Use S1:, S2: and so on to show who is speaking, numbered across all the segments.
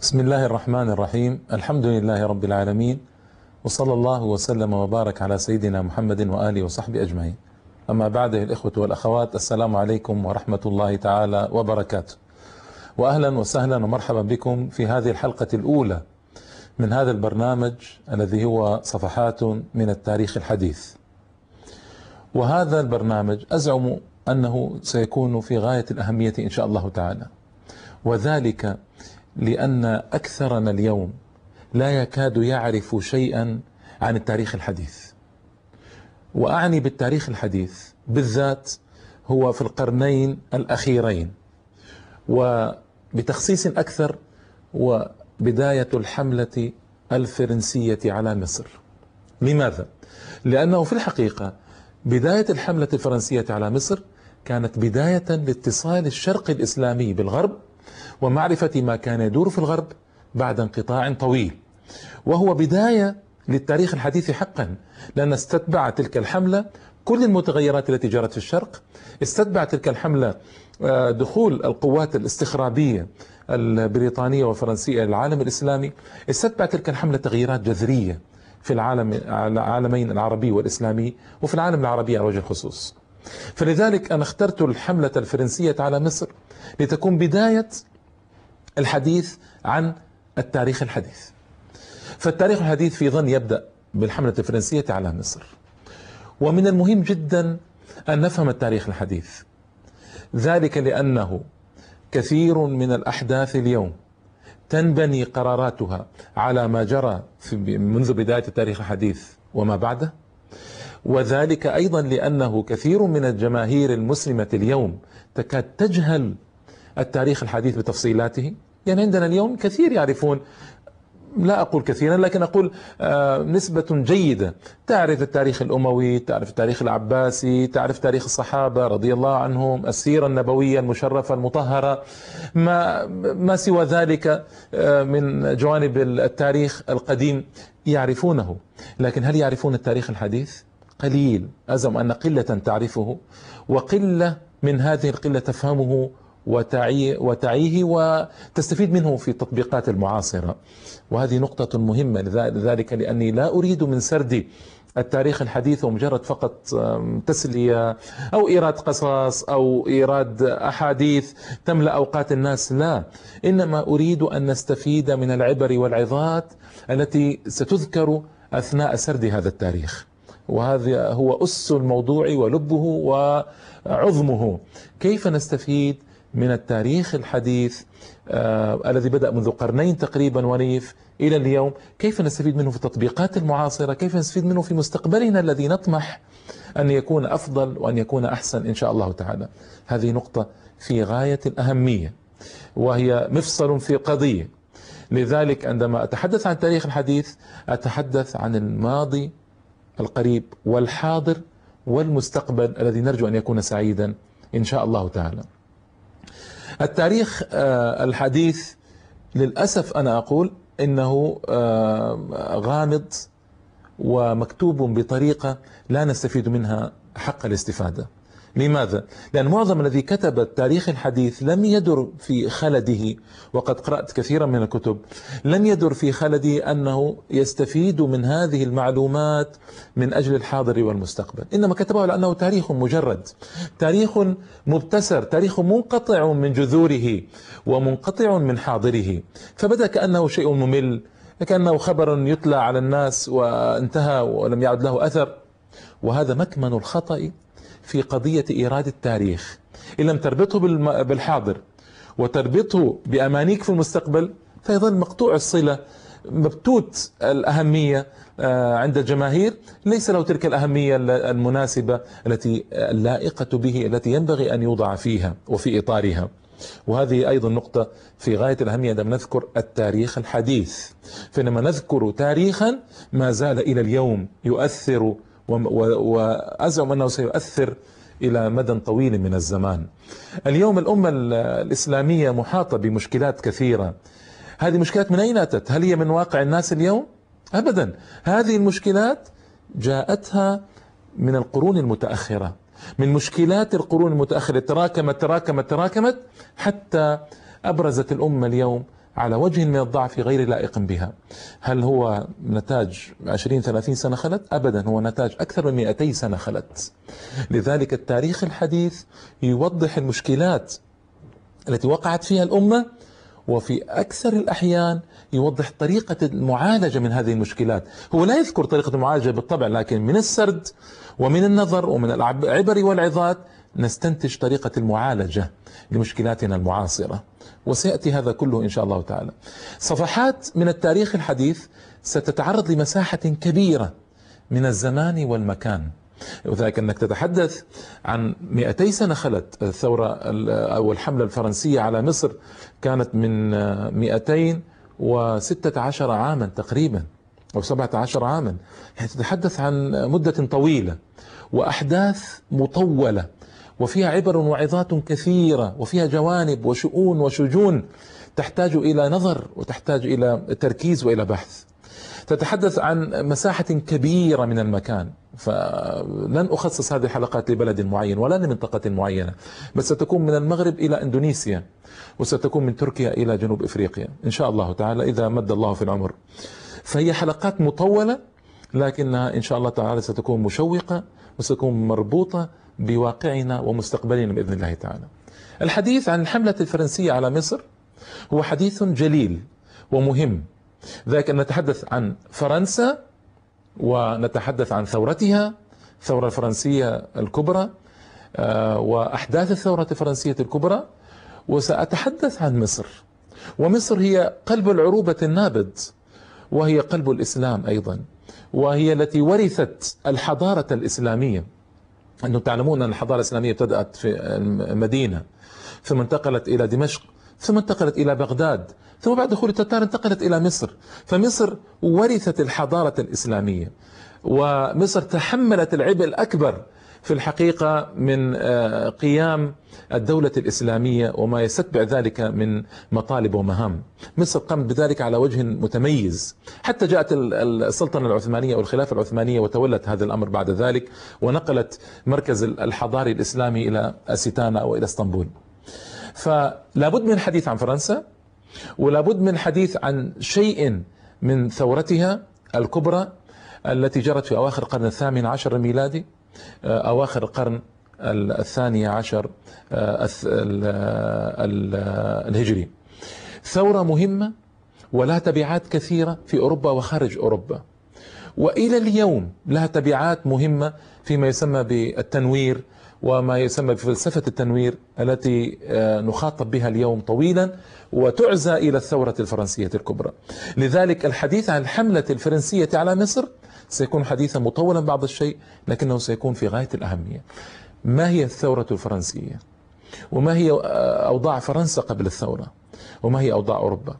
S1: بسم الله الرحمن الرحيم الحمد لله رب العالمين وصلى الله وسلم وبارك على سيدنا محمد وآله وصحبه أجمعين أما بعد الإخوة والأخوات السلام عليكم ورحمة الله تعالى وبركاته وأهلا وسهلا ومرحبا بكم في هذه الحلقة الأولى من هذا البرنامج الذي هو صفحات من التاريخ الحديث وهذا البرنامج أزعم أنه سيكون في غاية الأهمية إن شاء الله تعالى وذلك لأن أكثرنا اليوم لا يكاد يعرف شيئا عن التاريخ الحديث وأعني بالتاريخ الحديث بالذات هو في القرنين الأخيرين وبتخصيص أكثر وبداية الحملة الفرنسية على مصر لماذا؟ لأنه في الحقيقة بداية الحملة الفرنسية على مصر كانت بداية لاتصال الشرق الإسلامي بالغرب ومعرفة ما كان يدور في الغرب بعد انقطاع طويل. وهو بداية للتاريخ الحديث حقا لأن استتبع تلك الحملة كل المتغيرات التي جرت في الشرق. استتبع تلك الحملة آه، دخول القوات الاستخرابية البريطانية والفرنسية للعالم الإسلامي. استتبع تلك الحملة تغييرات جذرية في العالم العالمين العربي والإسلامي وفي العالم العربي على وجه الخصوص. فلذلك أنا اخترت الحملة الفرنسية على مصر لتكون بداية الحديث عن التاريخ الحديث. فالتاريخ الحديث في ظن يبدأ بالحملة الفرنسية على مصر. ومن المهم جدا أن نفهم التاريخ الحديث. ذلك لأنه كثير من الأحداث اليوم تنبني قراراتها على ما جرى منذ بداية التاريخ الحديث وما بعده. وذلك أيضا لأنه كثير من الجماهير المسلمة اليوم تكاد تجهل التاريخ الحديث بتفصيلاته. يعني عندنا اليوم كثير يعرفون لا أقول كثيرا لكن أقول آه، نسبة جيدة. تعرف التاريخ الأموي تعرف التاريخ العباسي تعرف تاريخ الصحابة رضي الله عنهم السيرة النبوية المشرفة المطهرة. ما, ما سوى ذلك آه، من جوانب التاريخ القديم يعرفونه. لكن هل يعرفون التاريخ الحديث؟ قليل. أزم أن قلة تعرفه وقلة من هذه القلة تفهمه وتعي وتعيه وتستفيد منه في التطبيقات المعاصرة. وهذه نقطة مهمة لذلك لأني لا أريد من سرد التاريخ الحديث ومجرد فقط تسلية أو إيراد قصص أو إيراد أحاديث تملأ أوقات الناس. لا إنما أريد أن نستفيد من العبر والعظات التي ستذكر أثناء سرد هذا التاريخ. وهذا هو أس الموضوع ولبه وعظمه. كيف نستفيد من التاريخ الحديث آه الذي بدأ منذ قرنين تقريبا ونيف إلى اليوم؟ كيف نستفيد منه في التطبيقات المعاصرة؟ كيف نستفيد منه في مستقبلنا الذي نطمح أن يكون أفضل وأن يكون أحسن إن شاء الله تعالى؟ هذه نقطة في غاية الأهمية وهي مفصل في قضية. لذلك عندما أتحدث عن التاريخ الحديث أتحدث عن الماضي القريب والحاضر والمستقبل الذي نرجو أن يكون سعيدا إن شاء الله تعالى. التاريخ آه، الحديث للأسف أنا أقول إنه آه، غامض ومكتوب بطريقة لا نستفيد منها حق الاستفادة. لماذا؟ لأن معظم الذي كتب التاريخ الحديث لم يدر في خلده وقد قرأت كثيرا من الكتب لم يدر في خلده أنه يستفيد من هذه المعلومات من أجل الحاضر والمستقبل. إنما كتبه لأنه تاريخ مجرد تاريخ مبتسر تاريخ منقطع من جذوره ومنقطع من حاضره. فبدأ كأنه شيء ممل كأنه خبر يتلى على الناس وانتهى ولم يعد له أثر. وهذا مكمن الخطأ في قضية إيراد التاريخ. إن لم تربطه بالحاضر وتربطه بأمانيك في المستقبل فيظل مقطوع الصلة مبتوت الأهمية آه، عند الجماهير. ليس له تلك الأهمية المناسبة التي اللائقة به التي ينبغي أن يوضع فيها وفي إطارها. وهذه أيضا نقطة في غاية الأهمية عندما نذكر التاريخ الحديث. فإنما نذكر تاريخا ما زال إلى اليوم يؤثر وأزعم أنه سيؤثر إلى مدى طويل من الزمان. اليوم الأمة الإسلامية محاطة بمشكلات كثيرة. هذه المشكلات من أين أتت؟ هل هي من واقع الناس اليوم؟ أبدا. هذه المشكلات جاءتها من القرون المتأخرة. من مشكلات القرون المتأخرة. تراكمت تراكمت تراكمت حتى أبرزت الأمة اليوم على وجه من الضعف غير لائق بها. هل هو نتاج 20 30 سنة خلت؟ أبدا هو نتاج أكثر من 200 سنة خلت. لذلك التاريخ الحديث يوضح المشكلات التي وقعت فيها الأمة وفي أكثر الأحيان يوضح طريقة المعالجة من هذه المشكلات. هو لا يذكر طريقة المعالجة بالطبع لكن من السرد ومن النظر ومن العبر والعظات نستنتج طريقة المعالجة لمشكلاتنا المعاصرة. وسيأتي هذا كله إن شاء الله تعالى. صفحات من التاريخ الحديث ستتعرض لمساحة كبيرة من الزمان والمكان. وذلك أنك تتحدث عن 200 سنة خلت. الثورة أو الحملة الفرنسية على مصر كانت من 216 عاما تقريبا أو 17 عاما. يعني تتحدث عن مدة طويلة وأحداث مطولة. وفيها عبر وعظات كثيرة وفيها جوانب وشؤون وشجون تحتاج إلى نظر وتحتاج إلى تركيز وإلى بحث. تتحدث عن مساحة كبيرة من المكان فلن أخصص هذه الحلقات لبلد معين ولا لمنطقة معينة بس ستكون من المغرب إلى إندونيسيا وستكون من تركيا إلى جنوب إفريقيا إن شاء الله تعالى إذا مد الله في العمر. فهي حلقات مطولة لكنها إن شاء الله تعالى ستكون مشوقة وستكون مربوطة بواقعنا ومستقبلنا بإذن الله تعالى. الحديث عن الحملة الفرنسية على مصر هو حديث جليل ومهم. ذلك أن نتحدث عن فرنسا ونتحدث عن ثورتها الثورة الفرنسية الكبرى آه، وأحداث الثورة الفرنسية الكبرى وسأتحدث عن مصر. ومصر هي قلب العروبة النابض وهي قلب الإسلام أيضا وهي التي ورثت الحضارة الإسلامية. أنتم تعلمون أن الحضارة الإسلامية ابتدأت في المدينة ثم انتقلت إلى دمشق ثم انتقلت إلى بغداد ثم بعد دخول التتار انتقلت إلى مصر. فمصر ورثت الحضارة الإسلامية ومصر تحملت العبء الأكبر في الحقيقة من آه، قيام الدولة الإسلامية وما يستتبع ذلك من مطالب ومهام. مصر قامت بذلك على وجه متميز. حتى جاءت السلطنة العثمانية أو الخلافة العثمانية وتولت هذا الأمر بعد ذلك ونقلت مركز الحضاري الإسلامي إلى أسيتانا أو إلى إسطنبول. فلا بد من الحديث عن فرنسا ولا بد من الحديث عن شيء من ثورتها الكبرى التي جرت في أواخر القرن الثامن عشر الميلادي. أواخر القرن الثاني عشر آه، الهجري. ثورة مهمة ولها تبعات كثيرة في أوروبا وخارج أوروبا. وإلى اليوم لها تبعات مهمة فيما يسمى بالتنوير وما يسمى بفلسفة التنوير التي آه، نخاطب بها اليوم طويلا وتعزى إلى الثورة الفرنسية الكبرى. لذلك الحديث عن الحملة الفرنسية على مصر سيكون حديثا مطولا بعض الشيء لكنه سيكون في غاية الأهمية. ما هي الثورة الفرنسية؟ وما هي أوضاع فرنسا قبل الثورة؟ وما هي أوضاع أوروبا؟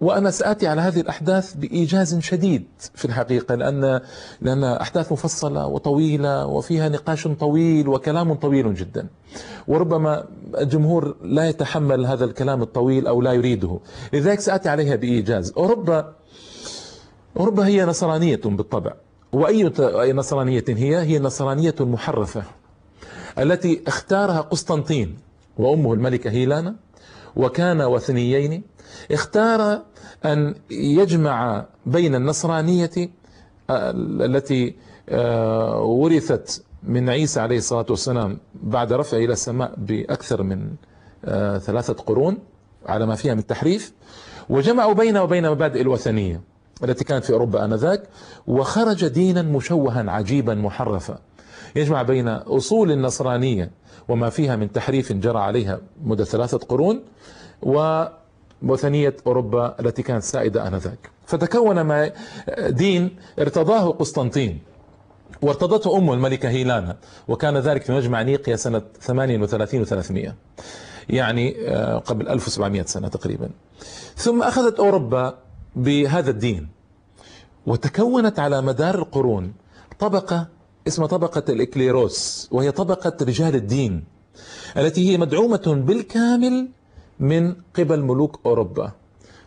S1: وأنا سآتي على هذه الأحداث بإيجاز شديد في الحقيقة لأن لأن أحداث مفصلة وطويلة وفيها نقاش طويل وكلام طويل جدا. وربما الجمهور لا يتحمل هذا الكلام الطويل أو لا يريده. لذلك سآتي عليها بإيجاز. أوروبا أوروبا هي نصرانية بالطبع. وأي نصرانية هي؟ هي نصرانية محرفة التي اختارها قسطنطين وأمه الملكة هيلانا وكان وثنيين اختار أن يجمع بين النصرانية آه، التي آه، ورثت من عيسى عليه الصلاة والسلام بعد رفعه إلى السماء بأكثر من آه، ثلاثة قرون على ما فيها من تحريف. وجمعوا بين وبين مبادئ الوثنية. التي كانت في أوروبا آنذاك وخرج دينا مشوها عجيبا محرفا. يجمع بين أصول النصرانية وما فيها من تحريف جرى عليها مدة ثلاثة قرون وثنية أوروبا التي كانت سائدة آنذاك. فتكون ما دين ارتضاه قسطنطين وارتضته أمه الملكة هيلانا وكان ذلك في مجمع نيقيا سنة 38 و300 يعني آه، قبل 1700 سنة تقريبا. ثم أخذت أوروبا بهذا الدين. وتكونت على مدار القرون طبقة اسمها طبقة الإكليروس وهي طبقة رجال الدين التي هي مدعومة بالكامل من قبل ملوك أوروبا.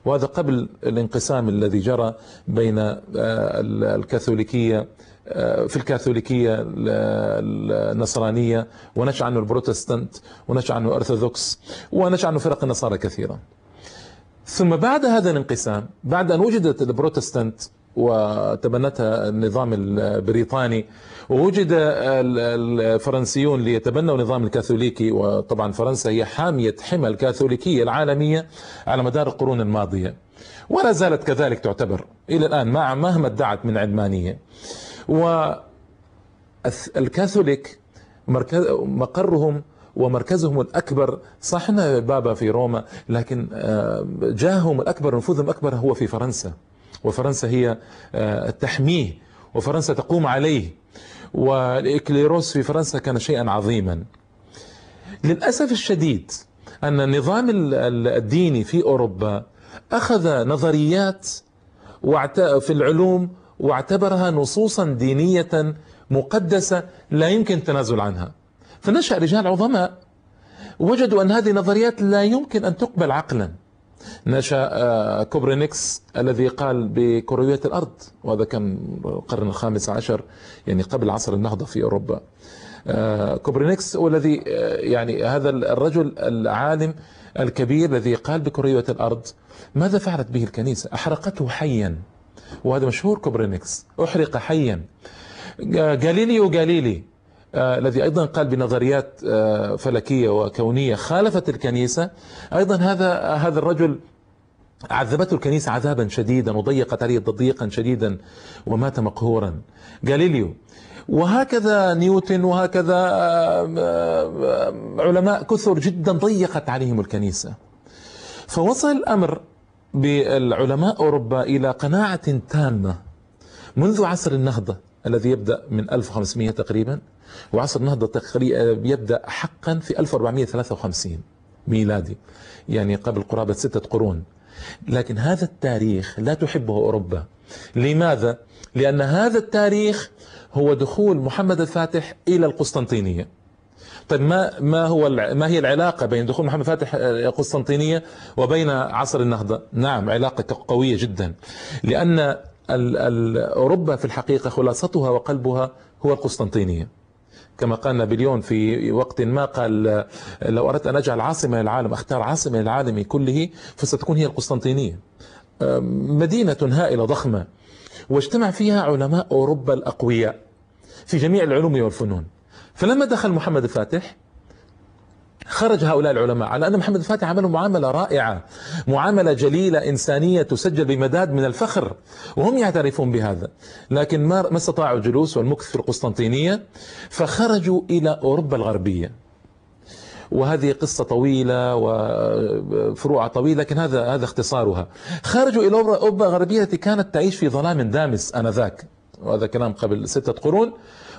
S1: وهذا قبل الانقسام الذي جرى بين آه، الكاثوليكية آه، في الكاثوليكية النصرانية ونشأ عنه البروتستانت ونشأ عنه الأرثوذكس ونشأ عنه فرق النصارى كثيرة ثم بعد هذا الانقسام بعد أن وجدت البروتستانت وتبنتها النظام البريطاني ووجد الفرنسيون ليتبنوا النظام الكاثوليكي وطبعا فرنسا هي حامية حمى الكاثوليكية العالمية على مدار القرون الماضية. ولا زالت كذلك تعتبر إلى الآن مع مهما ادعت من علمانية والكاثوليك مقرهم ومركزهم الأكبر صح بابا في روما لكن آه، جاههم الأكبر نفوذهم الأكبر هو في فرنسا. وفرنسا هي آه، تحميه وفرنسا تقوم عليه. والإكليروس في فرنسا كان شيئا عظيما. للأسف الشديد أن النظام الديني في أوروبا أخذ نظريات في العلوم واعتبرها نصوصا دينية مقدسة لا يمكن التنازل عنها. فنشأ رجال عظماء. وجدوا أن هذه النظريات لا يمكن أن تقبل عقلا. نشأ آه، كوبرينيكس الذي قال بكروية الأرض وهذا كان القرن الخامس عشر يعني قبل عصر النهضة في أوروبا. آه، كوبرينيكس هو الذي آه، يعني هذا الرجل العالم الكبير الذي قال بكروية الأرض ماذا فعلت به الكنيسة؟ أحرقته حيا. وهذا مشهور كوبرينيكس أحرق حيا. جاليليو جاليلي الذي أيضا قال بنظريات آه فلكية وكونية خالفت الكنيسة. أيضا هذا هذا الرجل عذبته الكنيسة عذابا شديدا وضيقت عليه تضييقا شديدا ومات مقهورا. جاليليو وهكذا نيوتن وهكذا آه، آه، علماء كثر جدا ضيقت عليهم الكنيسة. فوصل الأمر بالعلماء أوروبا إلى قناعة تامة منذ عصر النهضة الذي يبدأ من 1500 تقريبا. وعصر النهضة يبدأ حقا في 1453 ميلادي. يعني قبل قرابة ستة قرون. لكن هذا التاريخ لا تحبه أوروبا. لماذا؟ لأن هذا التاريخ هو دخول محمد الفاتح إلى القسطنطينية. طيب ما ما هو ما هي العلاقة بين دخول محمد الفاتح القسطنطينية وبين عصر النهضة؟ نعم علاقة قوية جدا. لأن أوروبا في الحقيقة خلاصتها وقلبها هو القسطنطينية. كما قال نابليون في وقت ما قال لو أردت أن أجعل عاصمة للعالم أختار عاصمة للعالم كله فستكون هي القسطنطينية. مدينة هائلة ضخمة واجتمع فيها علماء أوروبا الأقوياء في جميع العلوم والفنون. فلما دخل محمد الفاتح خرج هؤلاء العلماء على أن محمد الفاتح عملوا معاملة رائعة معاملة جليلة إنسانية تسجل بمداد من الفخر وهم يعترفون بهذا. لكن ما ما استطاعوا الجلوس والمكث في القسطنطينية فخرجوا إلى أوروبا الغربية. وهذه قصة طويلة وفروع طويلة لكن هذا هذا اختصارها. خرجوا إلى أوروبا الغربية التي كانت تعيش في ظلام دامس آنذاك. وهذا كلام قبل ستة قرون.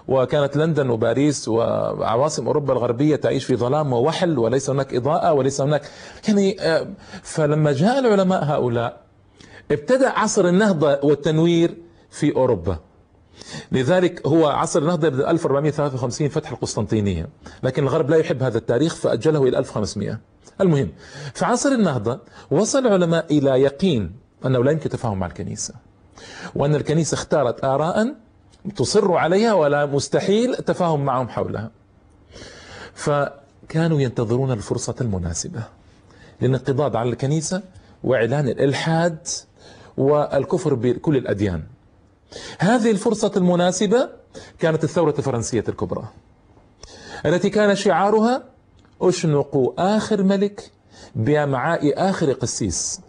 S1: وكانت لندن وباريس وعواصم أوروبا الغربية تعيش في ظلام ووحل وليس هناك إضاءة وليس هناك يعني آه، فلما جاء العلماء هؤلاء ابتدأ عصر النهضة والتنوير في أوروبا. لذلك هو عصر النهضة يبدأ 1453 فتح القسطنطينية. لكن الغرب لا يحب هذا التاريخ فأجله إلى 1500 المهم في عصر النهضة وصل العلماء إلى يقين أنه لا يمكن التفاهم مع الكنيسة وأن الكنيسة اختارت آراء تصر عليها ولا مستحيل التفاهم معهم حولها. فكانوا ينتظرون الفرصة المناسبة للانقضاض على الكنيسة وإعلان الإلحاد والكفر بكل الأديان. هذه الفرصة المناسبة كانت الثورة الفرنسية الكبرى التي كان شعارها اشنقوا آخر ملك بأمعاء آخر قسيس.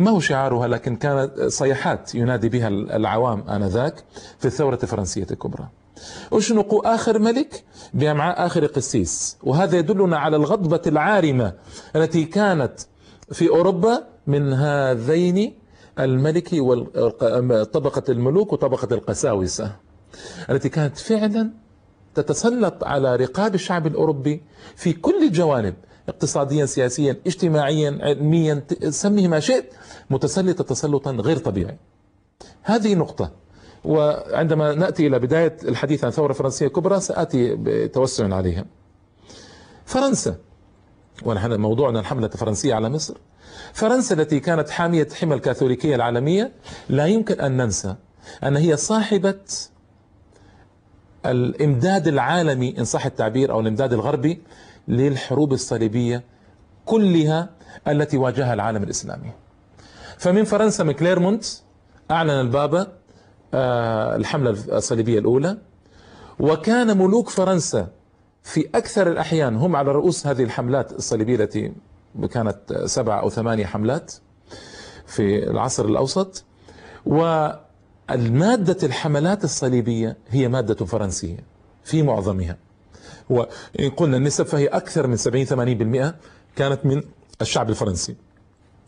S1: ما هو شعارها؟ لكن كانت صيحات ينادي بها العوام آنذاك في الثورة الفرنسية الكبرى. أشنقوا آخر ملك بأمعاء آخر قسيس. وهذا يدلنا على الغضبة العارمة التي كانت في أوروبا من هذين الملك وطبقة الملوك وطبقة القساوسة. التي كانت فعلا تتسلط على رقاب الشعب الأوروبي في كل الجوانب اقتصاديا سياسيا اجتماعيا علميا سميه ما شئت متسلطة تسلطا غير طبيعي. هذه نقطة. وعندما نأتي إلى بداية الحديث عن ثورة فرنسية كبرى سآتي بتوسع عليها. فرنسا ونحن موضوعنا الحملة الفرنسية على مصر. فرنسا التي كانت حامية حمى الكاثوليكية العالمية لا يمكن أن ننسى أن هي صاحبة الإمداد العالمي إن صح التعبير أو الإمداد الغربي للحروب الصليبية كلها التي واجهها العالم الإسلامي. فمن فرنسا من كليرمونت أعلن البابا آه، الحملة الصليبية الأولى. وكان ملوك فرنسا في أكثر الأحيان هم على رؤوس هذه الحملات الصليبية التي كانت سبع أو ثمانية حملات في العصر الأوسط. والمادة الحملات الصليبية هي مادة فرنسية في معظمها. وإن قلنا النسب فهي أكثر من 70-80% كانت من الشعب الفرنسي.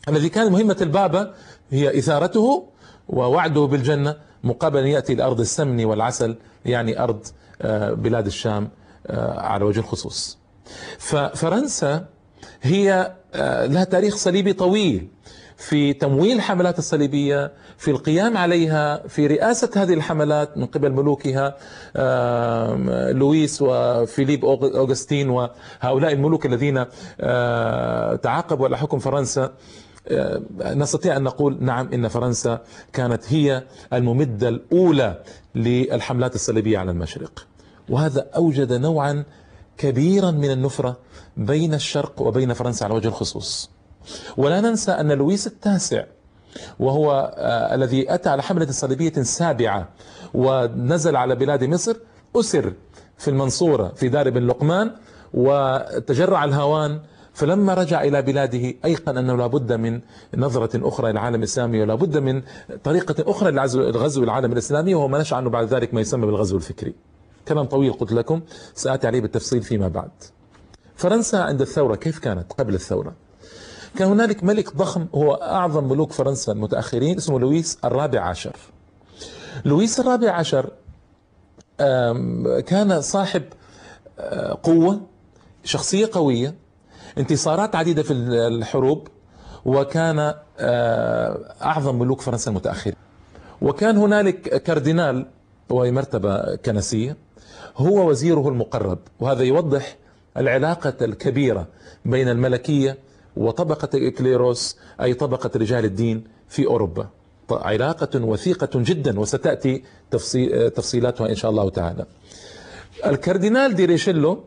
S1: الذي كان مهمة البابا هي إثارته ووعده بالجنة مقابل أن يأتي لأرض السمن والعسل يعني أرض آه، بلاد الشام آه، على وجه الخصوص. ففرنسا هي آه، لها تاريخ صليبي طويل في تمويل الحملات الصليبية في القيام عليها في رئاسة هذه الحملات من قبل ملوكها لويس وفيليب أوغستين وهؤلاء الملوك الذين تعاقبوا على حكم فرنسا. نستطيع أن نقول نعم إن فرنسا كانت هي الممدة الأولى للحملات الصليبية على المشرق. وهذا أوجد نوعا كبيرا من النفرة بين الشرق وبين فرنسا على وجه الخصوص. ولا ننسى أن لويس التاسع وهو آه الذي أتى على حملة صليبية سابعة ونزل على بلاد مصر أسر في المنصورة في دار بن لقمان وتجرع الهوان فلما رجع إلى بلاده أيقن أنه لابد من نظرة أخرى إلى العالم الإسلامي ولابد من طريقة أخرى لغزو العالم الإسلامي وهو ما نشأ عنه بعد ذلك ما يسمى بالغزو الفكري. كلام طويل قلت لكم سآتي عليه بالتفصيل فيما بعد. فرنسا عند الثورة كيف كانت قبل الثورة؟ كان هنالك ملك ضخم هو أعظم ملوك فرنسا المتأخرين اسمه لويس الرابع عشر. لويس الرابع عشر كان صاحب آه، قوة شخصية قوية انتصارات عديدة في الحروب وكان آه، أعظم ملوك فرنسا المتأخرين. وكان هنالك كاردينال وهي مرتبة كنسية هو وزيره المقرب. وهذا يوضح العلاقة الكبيرة بين الملكية وطبقة الإكليروس أي طبقة رجال الدين في أوروبا. علاقة وثيقة جدا وستأتي تفصيلاتها إن شاء الله تعالى. الكاردينال دي ريشيلو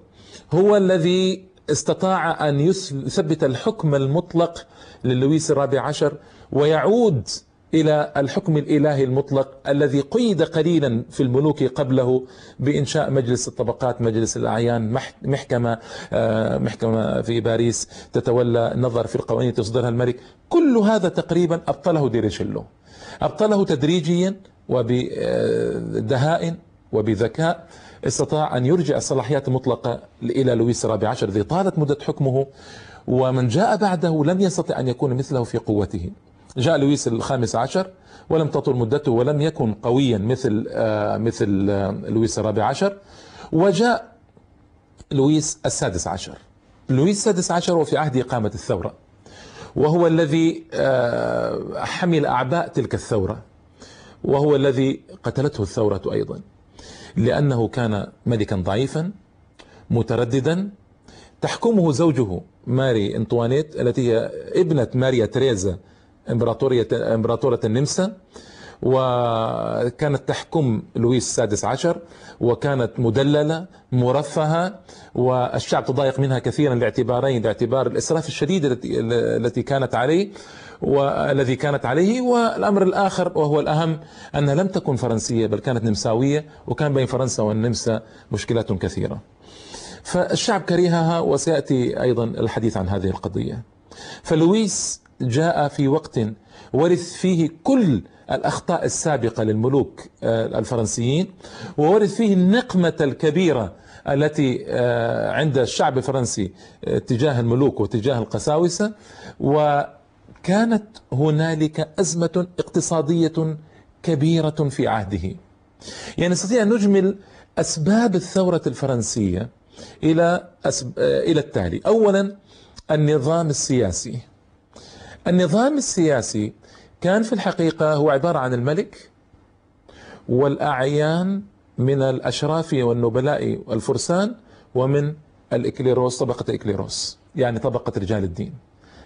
S1: هو الذي استطاع أن يثبت الحكم المطلق للويس الرابع عشر ويعود إلى الحكم الإلهي المطلق الذي قيد قليلا في الملوك قبله بإنشاء مجلس الطبقات مجلس الأعيان محكمة آه، محكمة في باريس تتولى النظر في القوانين تصدرها الملك. كل هذا تقريبا أبطله ديريشيلو. أبطله تدريجيا وبدهاء وبذكاء. استطاع أن يرجع الصلاحيات المطلقة إلى لويس الرابع عشر الذي طالت مدة حكمه ومن جاء بعده لم يستطع أن يكون مثله في قوته. جاء لويس الخامس عشر ولم تطل مدته ولم يكن قويا مثل آه، مثل آه، لويس الرابع عشر. وجاء لويس السادس عشر. لويس السادس عشر وفي عهد إقامة الثورة وهو الذي آه، حمل أعباء تلك الثورة وهو الذي قتلته الثورة أيضا. لأنه كان ملكا ضعيفا مترددا. تحكمه زوجه ماري إنطوانيت التي هي ابنة ماريا تريزا امبراطورية إمبراطورة النمسا. وكانت تحكم لويس السادس عشر وكانت مدللة مرفهة والشعب تضايق منها كثيرا لاعتبارين لاعتبار الإسراف الشديد التي كانت عليه والذي كانت عليه والأمر الآخر وهو الأهم أنها لم تكن فرنسية بل كانت نمساوية وكان بين فرنسا والنمسا مشكلات كثيرة. فالشعب كرهها وسيأتي أيضا الحديث عن هذه القضية. فلويس جاء في وقت ورث فيه كل الأخطاء السابقة للملوك آه، الفرنسيين وورث فيه النقمة الكبيرة التي آه، عند الشعب الفرنسي آه، تجاه الملوك وتجاه القساوسة. وكانت هنالك أزمة اقتصادية كبيرة في عهده. يعني نستطيع أن نجمل أسباب الثورة الفرنسية إلى إلى التالي. أولا النظام السياسي. النظام السياسي كان في الحقيقة هو عبارة عن الملك والأعيان من الأشراف والنبلاء والفرسان ومن الإكليروس طبقة الإكليروس يعني طبقة رجال الدين.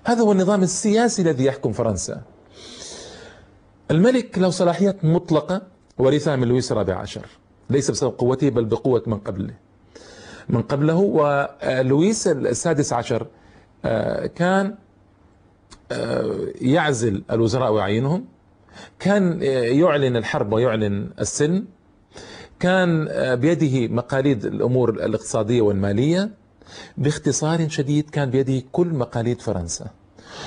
S1: هذا هو النظام السياسي الذي يحكم فرنسا. الملك له صلاحيات مطلقة ورثها من لويس الرابع عشر. ليس بسبب قوته بل بقوة من قبله. من قبله ولويس السادس عشر آه، كان يعزل الوزراء ويعينهم. كان يعلن الحرب ويعلن السلم كان بيده مقاليد الأمور الاقتصادية والمالية. باختصار شديد كان بيده كل مقاليد فرنسا.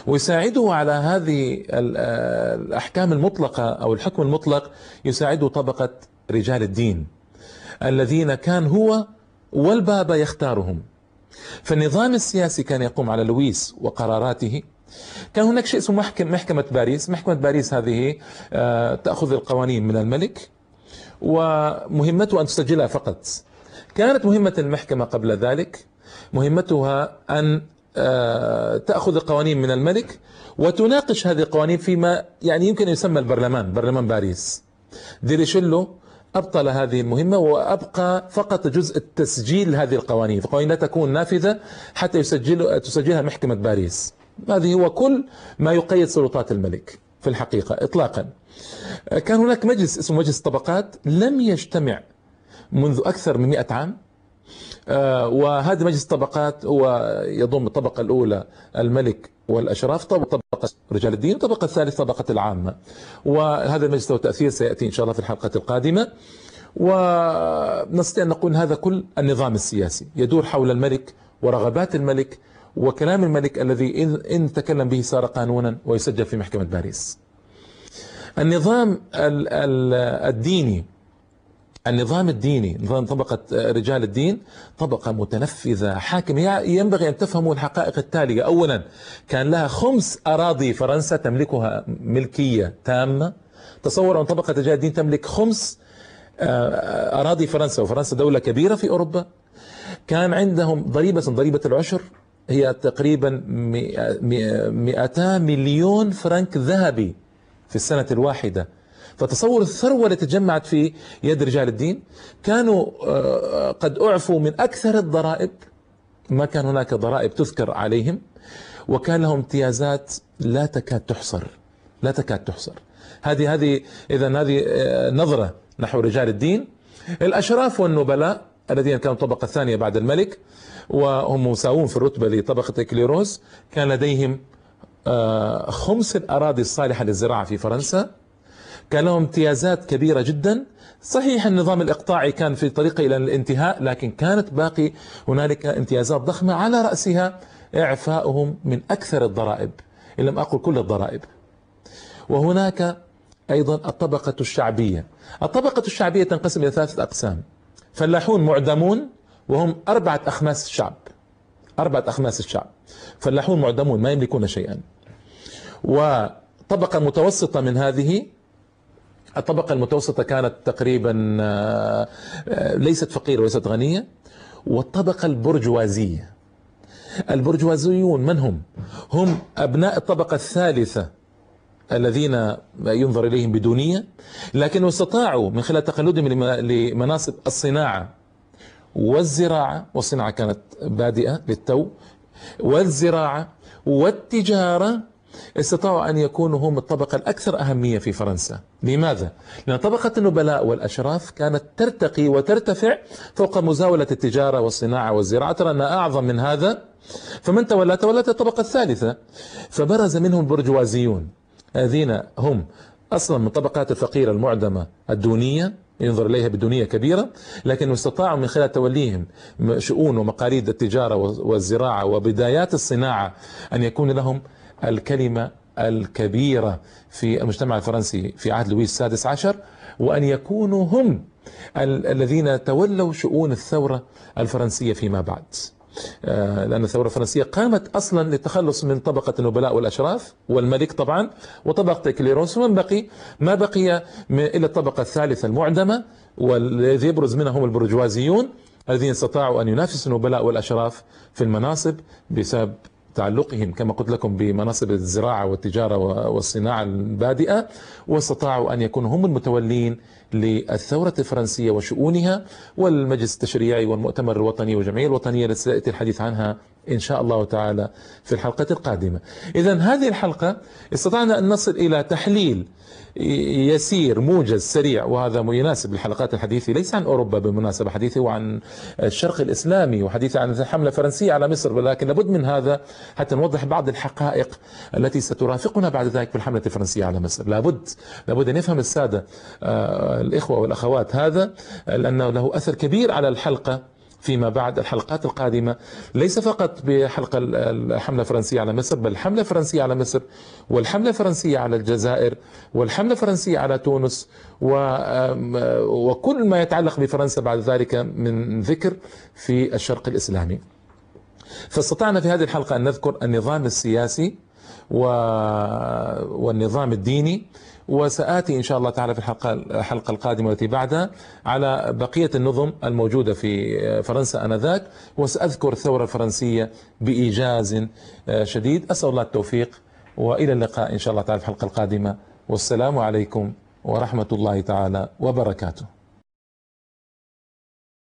S1: ويساعده على هذه الأحكام المطلقة أو الحكم المطلق يساعده طبقة رجال الدين الذين كان هو والبابا يختارهم. فالنظام السياسي كان يقوم على لويس وقراراته كان هناك شيء اسمه محكمة, محكمة باريس. محكمة باريس هذه آه، تأخذ القوانين من الملك ومهمته أن تسجلها فقط. كانت مهمة المحكمة قبل ذلك. مهمتها أن آه، تأخذ القوانين من الملك وتناقش هذه القوانين فيما يعني يمكن يسمى البرلمان برلمان باريس. ديريشيلو أبطل هذه المهمة وأبقى فقط جزء التسجيل هذه القوانين القوانين لا تكون نافذة حتى يسجل تسجلها محكمة باريس. هذه هو كل ما يقيد سلطات الملك في الحقيقة إطلاقا. كان هناك مجلس اسمه مجلس الطبقات لم يجتمع منذ أكثر من مئة عام. آه، وهذا مجلس الطبقات هو يضم الطبقة الأولى الملك والأشراف طبقة رجال الدين والطبقة الثالثة طبقة العامة. وهذا المجلس له تأثير سيأتي إن شاء الله في الحلقة القادمة. ونستطيع أن نقول هذا كل النظام السياسي يدور حول الملك ورغبات الملك وكلام الملك الذي إن تكلم به صار قانونا ويسجل في محكمة باريس. النظام الديني النظام الديني نظام طبقة رجال الدين طبقة متنفذة حاكمة ينبغي أن تفهموا الحقائق التالية. أولا كان لها خمس أراضي فرنسا تملكها ملكية تامة. تصور أن طبقة رجال الدين تملك خمس آه، أراضي فرنسا وفرنسا دولة كبيرة في أوروبا. كان عندهم ضريبة ضريبة العشر. هي تقريبا 200 مليون فرنك ذهبي في السنة الواحدة. فتصور الثروة التي تجمعت في يد رجال الدين كانوا آه، قد أعفوا من أكثر الضرائب. ما كان هناك ضرائب تذكر عليهم وكان لهم امتيازات لا تكاد تحصر. لا تكاد تحصر. هذه هذه اذا هذه آه، نظرة نحو رجال الدين. الأشراف والنبلاء الذين كانوا الطبقة الثانية بعد الملك وهم مساوون في الرتبة لطبقة الكليروس كان لديهم آه، خمس الاراضي الصالحه للزراعة في فرنسا. كان لهم امتيازات كبيرة جدا. صحيح النظام الإقطاعي كان في طريقه إلى الانتهاء لكن كانت باقي هنالك امتيازات ضخمة على رأسها. إعفاؤهم من أكثر الضرائب إن لم أقل كل الضرائب. وهناك أيضا الطبقة الشعبية. الطبقة الشعبية تنقسم إلى ثلاثة أقسام فلاحون معدمون وهم أربعة أخماس الشعب أربعة أخماس الشعب. فلاحون معدمون ما يملكون شيئا. وطبقة متوسطة من هذه الطبقة المتوسطة كانت تقريبا آه، ليست فقيرة وليست غنية. والطبقة البرجوازية. البرجوازيون من هم؟ هم أبناء الطبقة الثالثة الذين ينظر إليهم بدونية لكن استطاعوا من خلال تقلدهم لمناصب الصناعة والزراعة والصناعة كانت بادئة للتو والزراعة والتجارة استطاعوا أن يكونوا هم الطبقة الأكثر أهمية في فرنسا. لماذا؟ لأن طبقة النبلاء والأشراف كانت ترتقي وترتفع فوق مزاولة التجارة والصناعة والزراعة. ترى أنها أعظم من هذا فمن تولى؟ تولت الطبقة الثالثة. فبرز منهم البرجوازيون الذين هم أصلا من طبقات الفقيرة المعدمة الدونية ينظر إليها بدونية كبيرة لكن استطاعوا من خلال توليهم شؤون ومقاليد التجارة والزراعة وبدايات الصناعة أن يكون لهم الكلمة الكبيرة في المجتمع الفرنسي في عهد لويس السادس عشر وأن يكونوا هم الذين تولوا شؤون الثورة الفرنسية فيما بعد. لأن الثورة الفرنسية قامت أصلا للتخلص من طبقة النبلاء والأشراف والملك طبعا وطبقة كليروس ومن بقي ما بقي إلا الطبقة الثالثة المعدمة والذي يبرز منها هم البرجوازيون الذين استطاعوا أن ينافسوا النبلاء والأشراف في المناصب بسبب تعلقهم كما قلت لكم بمناصب الزراعة والتجارة والصناعة البادئة واستطاعوا أن يكونوا هم المتولين للثورة الفرنسية وشؤونها والمجلس التشريعي والمؤتمر الوطني والجمعية الوطنية التي سيأتي الحديث عنها إن شاء الله تعالى في الحلقة القادمة. إذا هذه الحلقة استطعنا أن نصل إلى تحليل يسير موجز سريع وهذا يناسب الحلقات الحديثة ليس عن أوروبا بالمناسبة حديثه وعن الشرق الإسلامي وحديث عن الحملة الفرنسية على مصر ولكن لابد من هذا حتى نوضح بعض الحقائق التي سترافقنا بعد ذلك في الحملة الفرنسية على مصر. لابد لابد أن يفهم السادة آه، الإخوة والأخوات هذا لأنه له أثر كبير على الحلقة. فيما بعد الحلقات القادمة. ليس فقط بحلقة الحملة الفرنسية على مصر بل الحملة الفرنسية على مصر والحملة الفرنسية على الجزائر والحملة الفرنسية على تونس وكل ما يتعلق بفرنسا بعد ذلك من ذكر في الشرق الإسلامي. فاستطعنا في هذه الحلقة أن نذكر النظام السياسي والنظام الديني وسآتي إن شاء الله تعالى في الحلقة الحلقة القادمة التي بعدها على بقية النظم الموجودة في فرنسا آنذاك وسأذكر الثورة الفرنسية بإيجاز شديد. أسأل الله التوفيق وإلى اللقاء إن شاء الله تعالى في الحلقة القادمة. والسلام عليكم ورحمة الله تعالى وبركاته.